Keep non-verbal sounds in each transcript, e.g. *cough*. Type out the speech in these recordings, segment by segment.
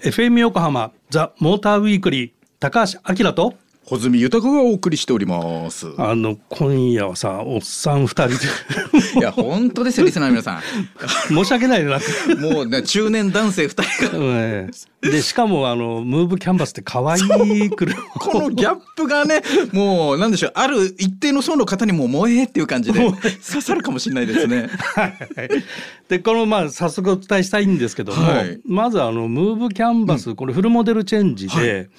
FM 横浜ザ・モーターウィークリー高橋明と穂積豊がお送りしております。あの今夜はさおっさん二人 *laughs* いや本当ですよ *laughs* リスナーの皆さで申し訳ないねな。もうね中年男性二人が。*laughs* ええ。でしかもあのムーブキャンバスって可愛い車このギャップがねもうなんでしょうある一定の層の方にも萌えっていう感じで刺さるかもしれないですね。はい。でこのまあ早速お伝えしたいんですけども、はい。まずあのムーブキャンバス、これフルモデルチェンジで、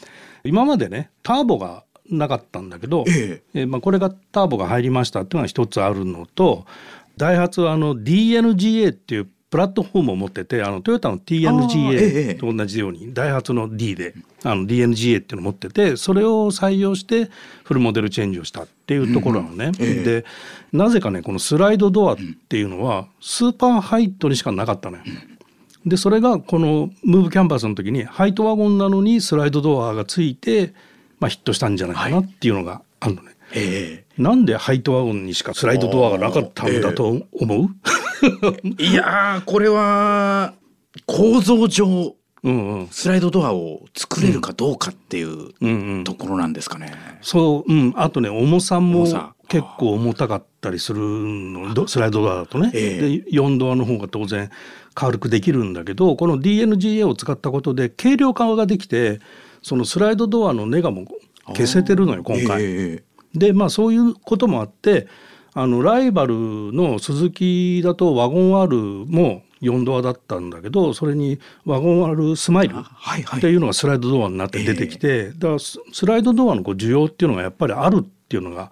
今までねターボがなかったんだけど、ええまあ、これがターボが入りましたっていうのが一つあるのとダイハツはあの DNGA っていうプラットフォームを持っててあのトヨタの TNGA と同じように、ダイハツの D であの DNGA っていうのを持っててそれを採用してフルモデルチェンジをしたっていうところなのね。ええでなぜかねこのスライドドアっていうのはスーパーハイトにしかなかったのよ。でそれがこのムーブキャンバスの時にハイトワゴンなのにスライドドアがついて、まあ、ヒットしたんじゃないかなっていうのがあるのね。え。なんでハイトワゴンにしかスライドドアがなかったんだと思う、えいやーこれは構造上うんうん。スライドドアを作れるかどうかっていうところなんですかね。そう、うん、あとね重さも結構重たかったりするの。どスライドドアだとね、えで4ドアの方が当然軽くできるんだけどこの DNGA を使ったことで軽量化ができてそのスライドドアのネガも消せてるのよ今回。えでまあそういうこともあってあのライバルのスズキだとワゴン R も4ドアだったんだけどそれにワゴン R スマイルっていうのがスライドドアになって出てきて、だからススライドドアのこう需要っていうのがやっぱりあるっていうのが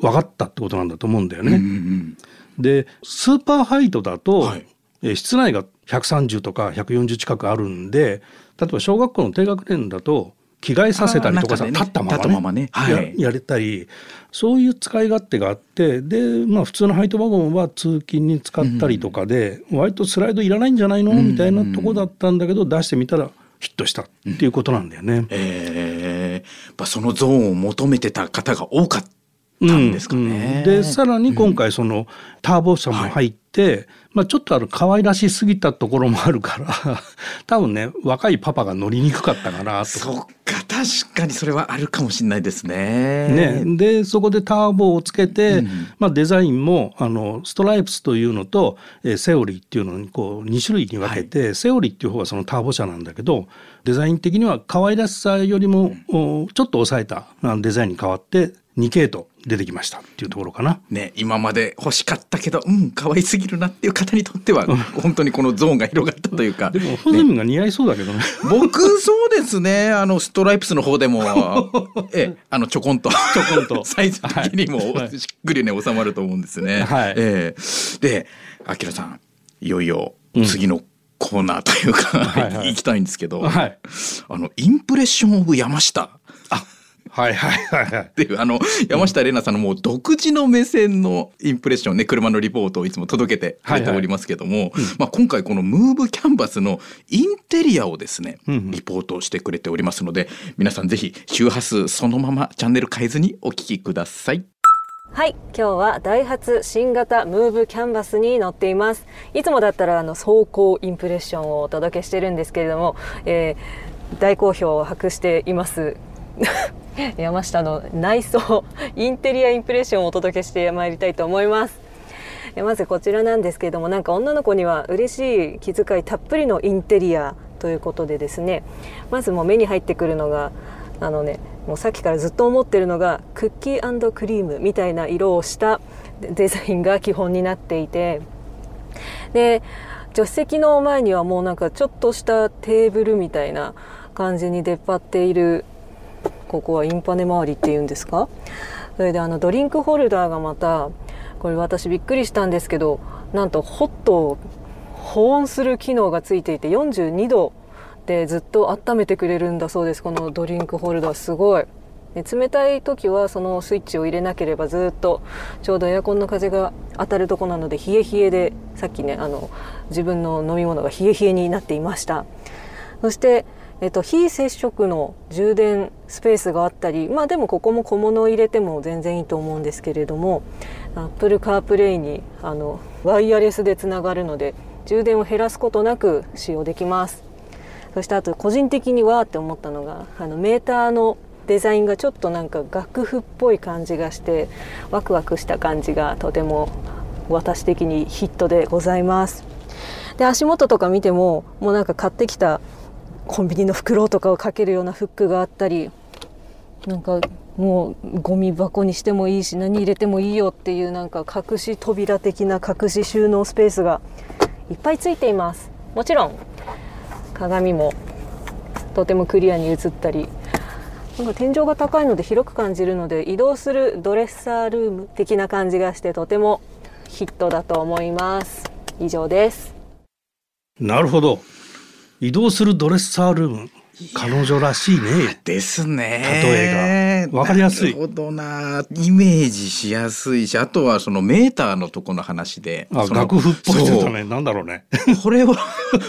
分かったってことなんだと思うんだよね。うんうんでスーパーハイトだと、はい。えー室内が130とか140近くあるんで例えば小学校の低学年だと着替えさせたりとかさ、ね。立ったままね。ね。はい。ややれたりそういう使い勝手があってで、まあ、普通のハイトワゴンは通勤に使ったりとかで、割とスライドいらないんじゃないの？うん。みたいなとこだったんだけど出してみたらヒットしたっていうことなんだよね。えー。やっぱそのゾーンを求めてた方が多かったんですかね。うん。でさらに今回そのターボ車も入って、まあ、ちょっとある可愛らしすぎたところもあるから *laughs* 多分ね若いパパが乗りにくかったかなと。そっか確かにそれはあるかもしれないですね。ね、でそこでターボをつけて、うん。まあ、デザインもあのストライプスというのと、えーセオリーっていうのにこう2種類に分けて、セオリーっていう方がそのターボ車なんだけどデザイン的には可愛らしさよりも、おちょっと抑えたデザインに変わって2系統出てきましたっていうところかな。ね今まで欲しかったけどうん可愛すぎるなっていう方にとっては本当にこのゾーンが広がったというか。でもホズミが似合いそうだけどね。僕そうですね。あのストライプスの方でも *laughs* ええあのちょこんと。ちょこんと。*laughs* サイズ的にもはい。しっくりね収まると思うんですね。はい。ええ。であきらさんいよいよ次のコーナーというか、い。*laughs* 行きたいんですけど、はい。あのインプレッションオブ山下はいはいはいはい。っ。ていうあの山下玲奈さんのもう独自の目線のインプレッションね車のリポートをいつも届けてくれておりますけども、まあ、今回このムーブキャンバスのインテリアをですねリポートをしてくれておりますので皆さんぜひ周波数そのままチャンネル変えずにお聞きください。はい今日はダイハツ新型ムーブキャンバスに乗っています。いつもだったらあの走行インプレッションをお届けしてるんですけれども、えー大好評を博しています *laughs* *laughs* 山下の内装インテリアインプレッションをお届けしてまいりたいと思います。まずこちらなんですけれどもなんか女の子には嬉しい気遣いたっぷりのインテリアということでですね。まずもう目に入ってくるのがあのねもうさっきからずっと思ってるのがクッキークリームみたいな色をしたデザインが基本になっていて。で助手席の前にはもうなんかちょっとしたテーブルみたいな感じに出っ張っているここはインパネ周りっていうんですか？それであのドリンクホルダーがまたこれ私びっくりしたんですけどなんとホットを保温する機能がついていて42度でずっと温めてくれるんだそうです。このドリンクホルダーすごい。で冷たい時はそのスイッチを入れなければずっとちょうどエアコンの風が当たるとこなので冷え冷えでさっきねあの自分の飲み物が冷え冷えになっていました。そして、えっと、非接触の充電スペースがあったりまあでもここも小物を入れても全然いいと思うんですけれども Apple CarPlay にあのワイヤレスでつながるので充電を減らすことなく使用できます。そしてあと個人的にはって思ったのがあのメーターのデザインがちょっとなんか楽譜っぽい感じがしてワクワクした感じがとても私的にヒットでございます。で足元とか見てももうなんか買ってきたコンビニの袋とかをかけるようなフックがあったりなんかもうゴミ箱にしてもいいし何入れてもいいよっていうなんか隠し扉的な隠し収納スペースがいっぱいついています。もちろん鏡もとてもクリアに映ったりなんか天井が高いので広く感じるので移動するドレッサールーム的な感じがしてとてもヒットだと思います。以上です。なるほど。移動するドレッサールーム彼女らしいね。ですね。例えがわかりやすい。なるほどな。イメージしやすいし、あとはそのメーターのとこの話で。あ、楽譜っぽいですね。なんだろうね。これは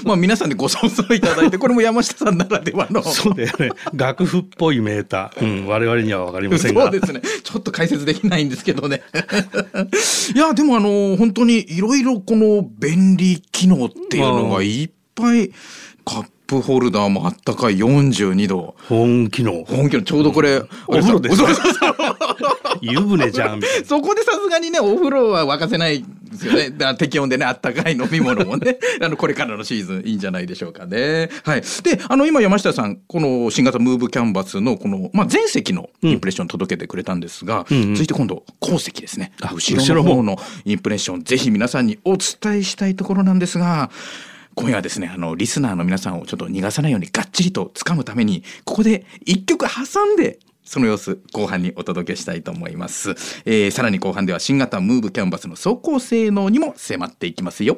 まあ皆さんでご想像いただいて、これも山下さんならではの。そうだよね。楽譜っぽいメーター。うん、我々にはわかりませんが。そうですね。ちょっと解説できないんですけどね。いや、でもあの、本当にいろいろこの便利機能っていうのがいっぱい、カップホルダーもあったかい42度。本気の。本気の、ちょうどこれ、お風呂です。*laughs* 湯船じゃん。そこでさすがにね、お風呂は沸かせないですよね。だ適温でね、あったかい飲み物もね、*laughs* あの、これからのシーズンいいんじゃないでしょうかね。はい。で、あの、今山下さん、この新型ムーブキャンバスの、この、まあ、全席のインプレッション届けてくれたんですが、うん続いて今度、後席ですね。後ろの方のインプレッション、ぜひ皆さんにお伝えしたいところなんですが、今夜はですね、あの、リスナーの皆さんをちょっと逃がさないようにがっちりと掴むために、ここで一曲挟んで、その様子、後半にお届けしたいと思います。えー、さらに後半では新型ムーブキャンバスの走行性能にも迫っていきますよ。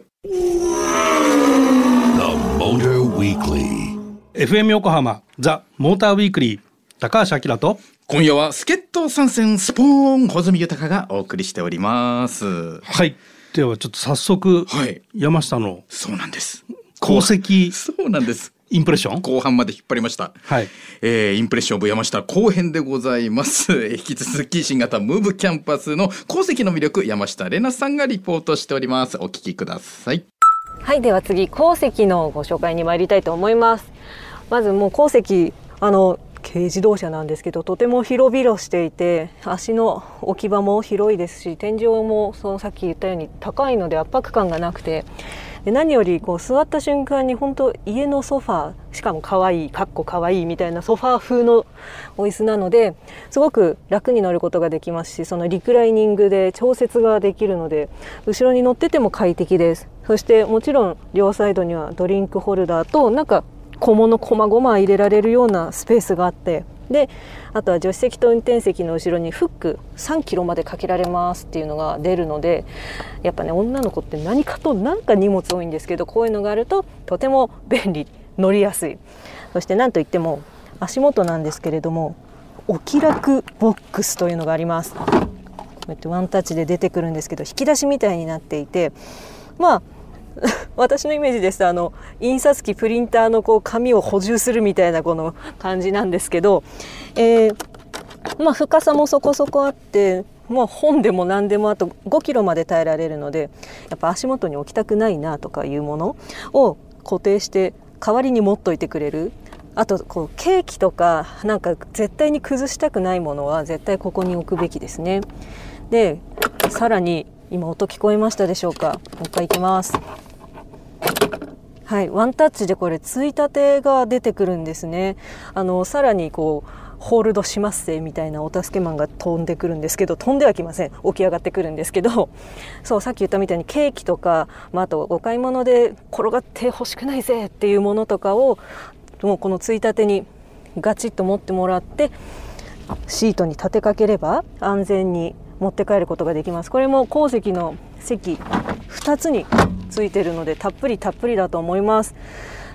FM 横浜ザ・モーターウィークリー高橋明と今夜は助っ人参戦スポーン穂積豊がお送りしておりますはいではちょっと早速、はい、山下のそうなんです功績そうなんですインプレッション？後半まで引っ張りました。はい。えー、インプレッションオブ山下後編でございます。*laughs* 引き続き新型ムーブキャンパスの功績の魅力、山下玲奈さんがリポートしております。お聞きください。はい、では次、功績のご紹介に参りたいと思います。まずもう功績、あの、軽自動車なんですけどとても広々していて足の置き場も広いですし天井もそのさっき言ったように高いので圧迫感がなくてで何よりこう座った瞬間に本当家のソファーしかも可愛いかっこ可愛いみたいなソファー風のお椅子なのですごく楽に乗ることができますしそのリクライニングで調節ができるので後ろに乗ってても快適です。そしてもちろん両サイドにはドリンクホルダーとなんか小物細々入れられるようなスペースがあってであとは助手席と運転席の後ろにフック3キロまでかけられますっていうのが出るのでやっぱね女の子って何かと何か荷物多いんですけどこういうのがあるととても便利乗りやすい。そして何といっても足元なんですけれどもお気楽ボックスというのがあります。こうやってワンタッチで出てくるんですけど引き出しみたいになっていてまあ *laughs* 私のイメージですとあの印刷機プリンターのこう紙を補充するみたいなこの感じなんですけど、えー、まあ、深さもそこそこあってもう本でも何でもあと5キロまで耐えられるのでやっぱ足元に置きたくないなとかいうものを固定して代わりに持っといてくれる。あとこうケーキとかなんか絶対に崩したくないものは絶対ここに置くべきですね。でさらに今音聞こえましたでしょうか？もう一回いきます。はい、ワンタッチでこれついたてが出てくるんですね。あのさらにこうホールドしますせみたいなお助けマンが飛んでくるんですけど飛んではきません。起き上がってくるんですけど。そうさっき言ったみたいにケーキとか、まあ、あとお買い物で転がって欲しくないぜっていうものとかをもうこのついたてにガチッと持ってもらってシートに立てかければ安全に持って帰ることができます。これも鉱石の席2つについてるのでたっぷりたっぷりだと思います。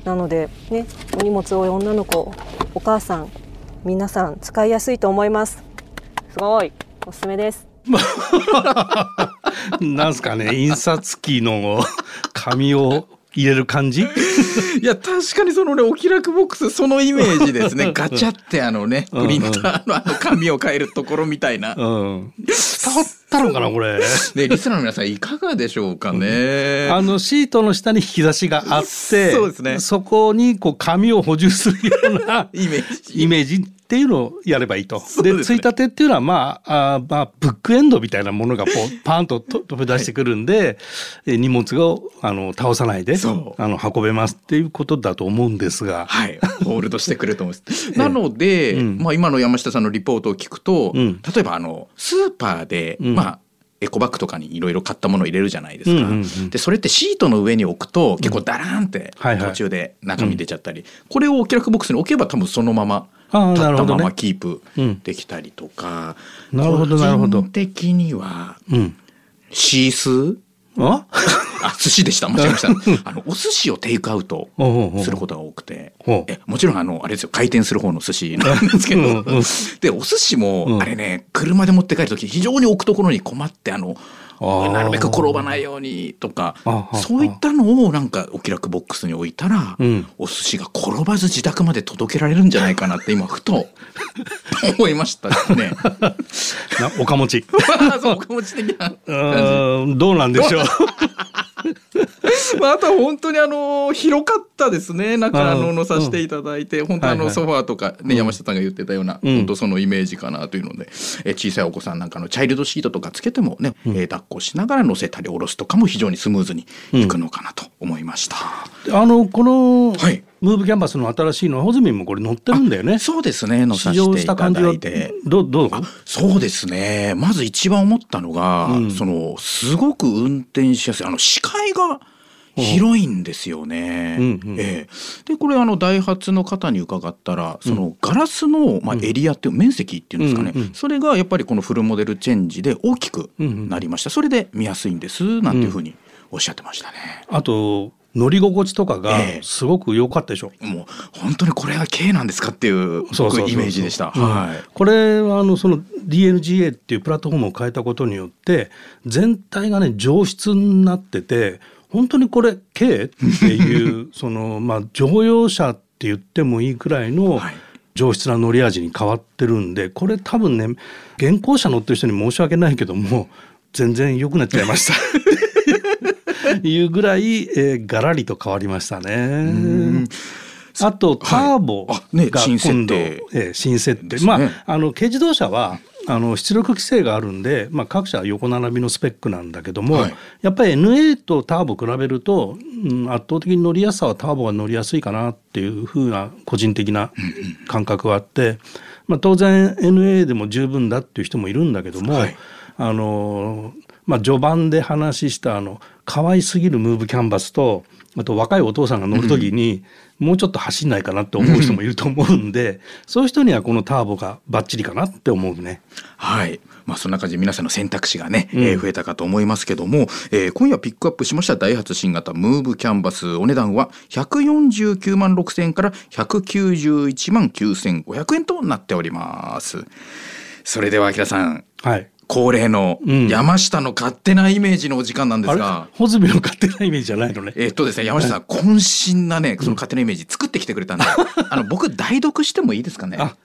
なのでねお荷物多い女の子お母さん皆さん使いやすいと思います。すごい。おすすめです。*laughs* なんすかね印刷機の紙を入れる感じ？*laughs* いや確かにそのねお気楽ボックスそのイメージですね *laughs* ガチャってあのねプリンターのあの紙を変えるところみたいな。うん、伝わったのかなこれ。で *laughs* リスナーの皆さんいかがでしょうかね。あのシートの下に引き出しがあってそうですねそこにこう紙を補充するようなイメージ。イメージ？っていうのをやればいいと。ですね。でついたてっていうのはまああーまあブックエンドみたいなものがこう *laughs* パーンとと飛び出してくるんで、え荷物をあの倒さないであの運べますっていうことだと思うんですが。はい、ホールドしてくると思います。*laughs* なので、うん。まあ今の山下さんのリポートを聞くと、うん。例えばあのスーパーで、うん。まあエコバッグとかにいろいろ買ったものを入れるじゃないですか、うんうんうんでそれってシートの上に置くと結構ダラーンってはいはい。途中で中身出ちゃったり、これをお気楽ボックスに置けば多分そのまま立ったまなるほどね。まキープうん。できたりとか、なるほどなるほど。個人的にはうん。シースー？あ？あ寿司でした。間違えました。あのお寿司をテイクアウトすることが多くて。えもちろんあのあれですよ。回転する方の寿司なんですけど、うんうん。でお寿司も、うん。あれね車で持って帰る時非常に置くところに困ってあのなるべく転ばないようにとかそういったのをなんかお気楽ボックスに置いたら、うんお寿司が転ばず自宅まで届けられるんじゃないかなって今ふと *laughs* 思いましたね。*laughs* な岡持ち。*laughs* そう気持ち的などうなんでしょう。じ。*laughs* まあ、あとは本当にあの広かったですね。中あのうん乗させていただいて、本当あのソファーとかね、山下さんが言ってたような、うん。本当そのイメージかなというので、え小さいお子さんなんかのチャイルドシートとかつけてもね、えー抱っこしながら乗せたり下ろすとかも非常にスムーズにいくのかなと思いました。あのこのはいムーブキャンバスの新しいのはホズミンもこれ乗ってるんだよね。そうですね。試乗した感じはだいて。どうどうあそうですね。まず一番思ったのが、うん。そのすごく運転しやすい。あの視界が広いんですよね。うんうん。ええ。でこれあのダイハツの方に伺ったらそのガラスの、まあ、エリアっていう面積っていうんですかね、うんうんそれがやっぱりこのフルモデルチェンジで大きくなりました、それで見やすいんです。なんていうふうにおっしゃってましたね。あと乗り心地とかがええすごく良かったでしょ。もう本当にこれが K なんですかっていうイメージでした。うんはいこれはあのその DLGA っていうプラットフォームを変えたことによって全体がね上質になってて本当にこれ K っていう *laughs* そのまあ乗用車って言ってもいいくらいのはい上質な乗り味に変わってるんでこれ多分ね現行車乗ってる人に申し訳ないけども全然良くなっちゃいました。*laughs* いうぐらい、えー、ガラリと変わりましたね。あとターボあねが新設今度、定えー新設定、ね。まああの軽自動車はあの出力規制があるんで、まあ、各社横並びのスペックなんだけども、はい。やっぱり NA とターボ比べると、うん、圧倒的に乗りやすさはターボが乗りやすいかなっていうふうな個人的な感覚があって、まあ、当然 NA でも十分だっていう人もいるんだけども、はい。あのまあ、序盤で話したあの可愛すぎるムーブキャンバスとあと若いお父さんが乗る時に、もうちょっと走んないかなって思う人もいると思うんで、そういう人にはこのターボがバッチリかなって思うね。はい。まあそんな感じで皆さんの選択肢がね、うんえー増えたかと思いますけども、えー今夜ピックアップしましたダイハツ新型ムーブキャンバスお値段は149万6千円から191万9500円となっております。それでは、あきらさん、はい。恒例のうん。山下の勝手なイメージのお時間なんですが、ホズミの勝手なイメージじゃないのね。*laughs* えーっとですね、山下さん、渾身なね、その勝手なイメージ作ってきてくれたんで、*laughs* あの、僕、代読してもいいですかね？あ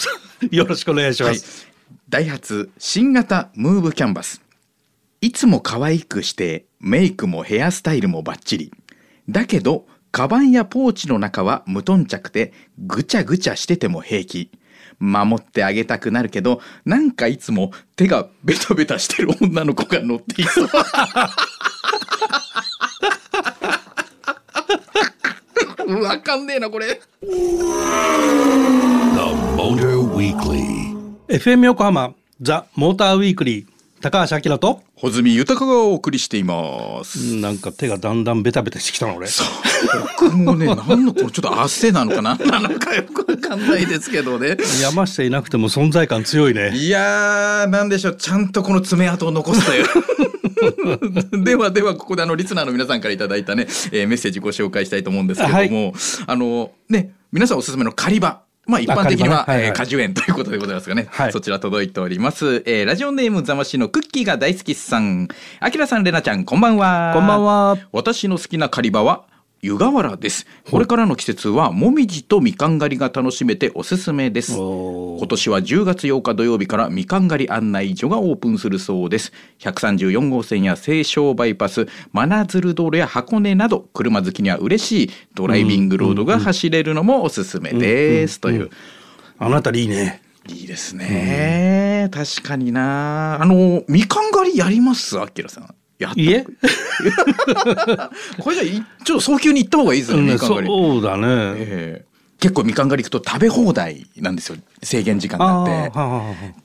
*laughs* よろしくお願いしまはい。す。、ダイハツ新型ムーブキャンバス。いつも可愛くしてメイクもヘアスタイルもバッチリ。だけどカバンやポーチの中は無頓着でぐちゃぐちゃしてても平気守ってあげたくなるけどなんかいつも手がベタベタしてる女の子が乗っていそう。*laughs* わかんねえなこれ。The Motor Weekly. FM 横浜ザ・モーターウィークリー高橋明と穂積豊がお送りしていますなんか手がだんだんベタベタしてきたの俺。僕もね、*laughs* 何のこのちょっと汗なのかな、*laughs* なのかよくわかんないですけどね。山下いなくても存在感強いね。いやー、なんでしょう、ちゃんとこの爪痕を残すという。ではでは、ここであの、リスナーの皆さんからいただいたね、えーメッセージご紹介したいと思うんですけれども、あの、ね、皆さんおすすめの狩り場。まあ一般的には、ねはいはいえー果樹園ということでございますがね、はいそちら届いております。えーラジオネームざましのクッキーが大好きさん、あきらさん、れなちゃん、こんばんは。こんばんは。私の好きな狩り場は湯河原です。これからの季節はもみじとみかん狩りが楽しめておすすめです。今年は10月8日土曜日からみかん狩り案内所がオープンするそうです。134号線や西湘バイパス真鶴道路や箱根など車好きには嬉しいドライビングロードが走れるのもおすすめです。というあなたいいね。いいですね。確かにな。あのみかん狩りやります？あきらさんやいえ、これじゃいちょっと早急に行った方がいいですよね、みかん狩り。そうだね。ええ。結構みかん狩り行くと食べ放題なんですよ制限時間があっ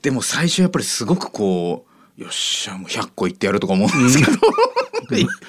てでも最初やっぱりすごくこうよっしゃもう100個いってやるとか思うんですけど、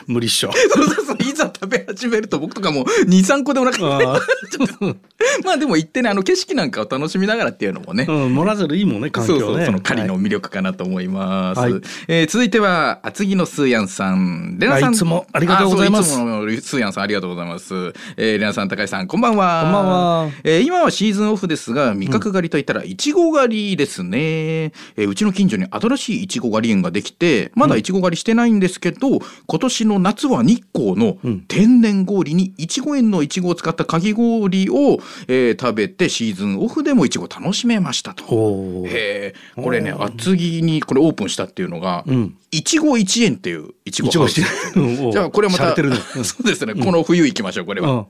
無理っしょ。そうそうそういざ食べ始めると僕とかも23個でもなかったあ。*laughs* まあでも行ってねあの景色なんかを楽しみながらっていうのもね、ーうん、モラゼルいいもんね、環境ね。そうそうその狩りのはい魅力かなと思います、はい。えー続いては厚木のスーヤンさん。レナさん。あいつもありがとうございます。いつものスーヤンさんありがとうございます、えー、レナさん高橋さんこんばんは。こんばんは。えー今はシーズンオフですが味覚狩りといったらいちご狩りですね、えーうちの近所に新しいいちご狩り園ができてまだいちご狩りしてないんですけど、今年の夏は日光の天然氷にいちご園のいちごを使ったかき氷を、えー食べてシーズンオフでもいちご楽しめましたと。これね厚木にこれオープンしたっていうのがん。いちご一円っていういちごハウスじゃあこれはまた *laughs* そうですね。この冬行きましょう。これは。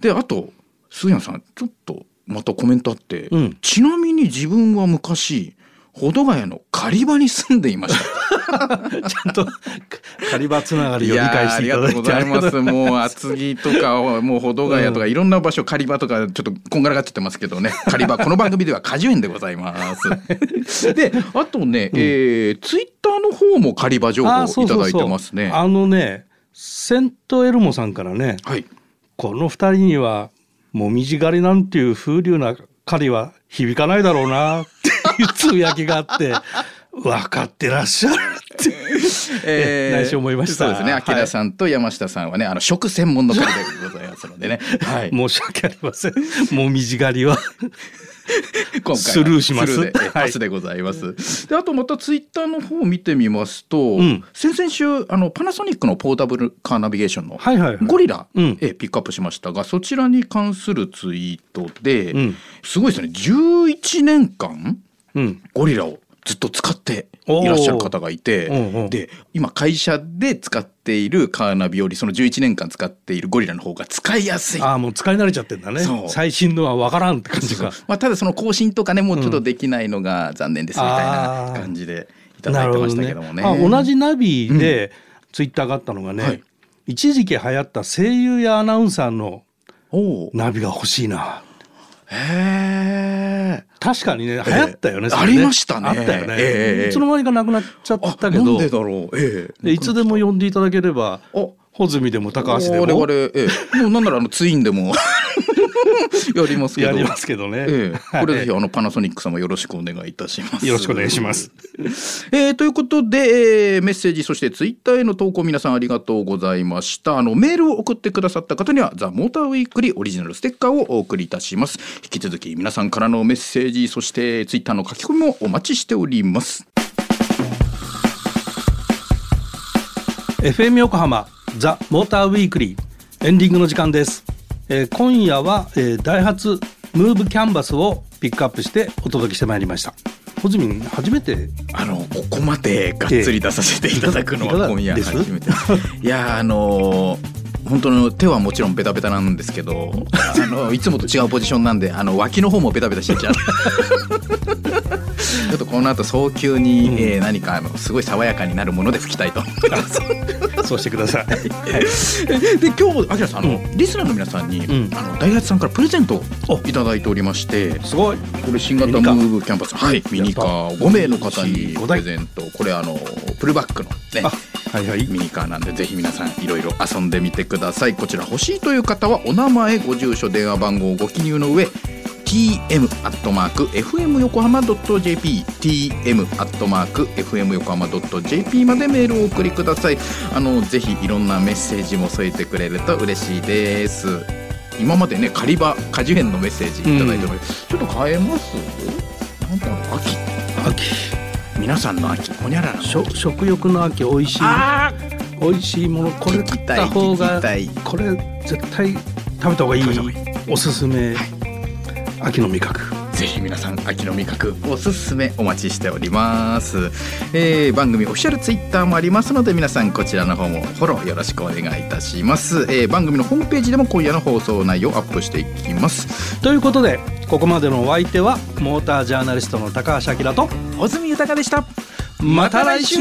であとスーヤンさんちょっとまたコメントあって、うん。ちなみに自分は昔保土ヶ谷の狩り場に住んでいました。*laughs* ちゃんとカリバつながりを理解していただいてありがとうございます。もう厚木とかもう保土ヶ谷とかいろんな場所狩り場とかちょっとこんがらがっちゃってますけどね *laughs* 狩り場この番組では果樹園でございます。であとね、えー、ツイッターの方も狩り場情報あそうそうそういただいてますね。あのねセントエルモさんからねはい。この二人にはもみじ狩りなんていう風流な狩りは響かないだろうないうつぶやきがあって分かってらっしゃるって。え *laughs* 内緒思いました。そうですね。はい。さんと山下さんはね、あの食専門の狩りでございますのでね。*laughs* はい。申し訳ありません。もみじ狩りは。*laughs* 今回はスルーします。でえはい。パスでございます。であとまたツイッターの方を見てみますと、ん。先々週あのパナソニックのポータブルカーナビゲーションのはいはいはい。ゴリラ、うん。えピックアップしましたがそちらに関するツイートで、うん。すごいですね。11年間うんゴリラをずっと使っていらっしゃる方がいてうおうで今会社で使っているカーナビよりその11年間使っているゴリラの方が使いやすい。ああもう使い慣れちゃってんだね。最新のは分からんって感じか。まあ、ただその更新とかねもうちょっとできないのが残念ですみたいな感じでいただいてましたけどもね。あ同じナビでツイッターがあったのがね、はい。一時期流行った声優やアナウンサーのナビが欲しいな。へえ。確かにね流行ったよね,、ええそれね。ありましたね。あったよね、ええいつの間にかなくなっちゃっあたけど。なんでだろう。ええ。でいつでも呼んでいただければお穂積でも高橋で我々もえ。えもうなんならあのツインでも *laughs* やりますけど。やりますけどね、ええ、はいこれぜひあのパナソニック様よろしくお願いいたします。よろしくお願いします。*laughs* えーということで、えーメッセージそしてツイッターへの投稿皆さんありがとうございました。あのメールを送ってくださった方にはザ・モーターウィークリーオリジナルステッカーをお送りいたします。引き続き皆さんからのメッセージそしてツイッターの書き込みもお待ちしております。FM 横浜ザ・モーターウィークリーエンディングの時間です、えー今夜は、えーダイハツムーブキャンバスをピックアップしてお届けしてまいりました。穂積初めて？あのここまでがっつり出させていただくのは今夜初めて。いやあのー本当の手はもちろんベタベタなんですけどあのいつもと違うポジションなんであの脇の方もベタベタしてちゃう *laughs* ちょっとこの後早急に、うん。えー何かあのすごい爽やかになるもので拭きたいと。思います。そうしてください。で今日あきらさんあの、リスナーの皆さんに、ん。あのダイハツさんからプレゼントをいただいておりまして。すごい。これ新型ムー。ーブキャンパス。はい。ミニカー5名の方にプレゼント。これあのプルバックのねあはいはい。ミニカーなんでぜひ皆さんいろいろ遊んでみてください。こちら欲しいという方はお名前ご住所電話番号をご記入の上 tm アットマーク fm 横浜アットマーク fm 横浜 .jp までメールをお送りください。あのぜひいろんなメッセージも添えてくれると嬉しいです。今までね狩り場果樹園のメッセージいただいております、ちょっと変えます？なんだろう秋。秋。皆さんの秋。ほにゃらら食欲の秋。美味しい。あ美味しいもの。これ食った方がこれ絶対食べた方がいい。おすすめ、秋の味覚。ぜひ皆さん秋の味覚おすすめお待ちしております、えー番組オフィシャルツイッターもありますので皆さんこちらの方もフォローよろしくお願いいたします、えー番組のホームページでも今夜の放送内容をアップしていきます。ということでここまでのお相手はモータージャーナリストの高橋明と小住豊でした。また来週